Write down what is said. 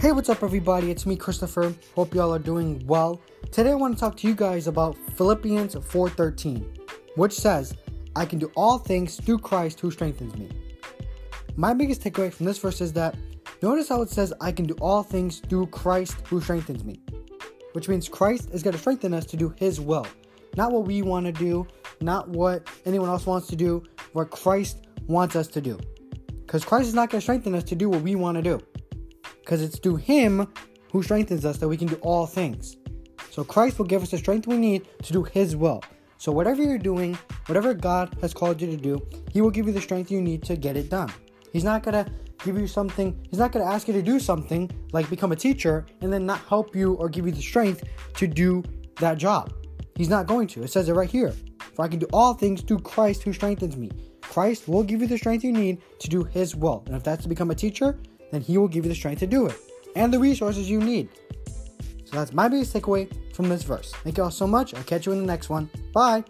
Hey, what's up, everybody? It's me, Christopher. Hope y'all are doing well. Today, I want to talk to you guys about Philippians 4:13, which says, "I can do all things through Christ who strengthens me." My biggest takeaway from this verse is that notice how it says, "I can do all things through Christ who strengthens me," which means Christ is going to strengthen us to do His will, not what we want to do, not what anyone else wants to do, what Christ wants us to do. Because Christ is not going to strengthen us to do what we want to do. Because it's through Him who strengthens us that we can do all things. So Christ will give us the strength we need to do His will. So whatever you're doing, whatever God has called you to do, He will give you the strength you need to get it done. He's not to give you something, He's not going to ask you to do something like become a teacher and then not help you or give you the strength to do that job. He's not going to. It says it right here. For I can do all things through Christ who strengthens me. Christ will give you the strength you need to do His will. And if that's to become a teacher, then He will give you the strength to do it and the resources you need. So that's my biggest takeaway from this verse. Thank you all so much. I'll catch you in the next one. Bye.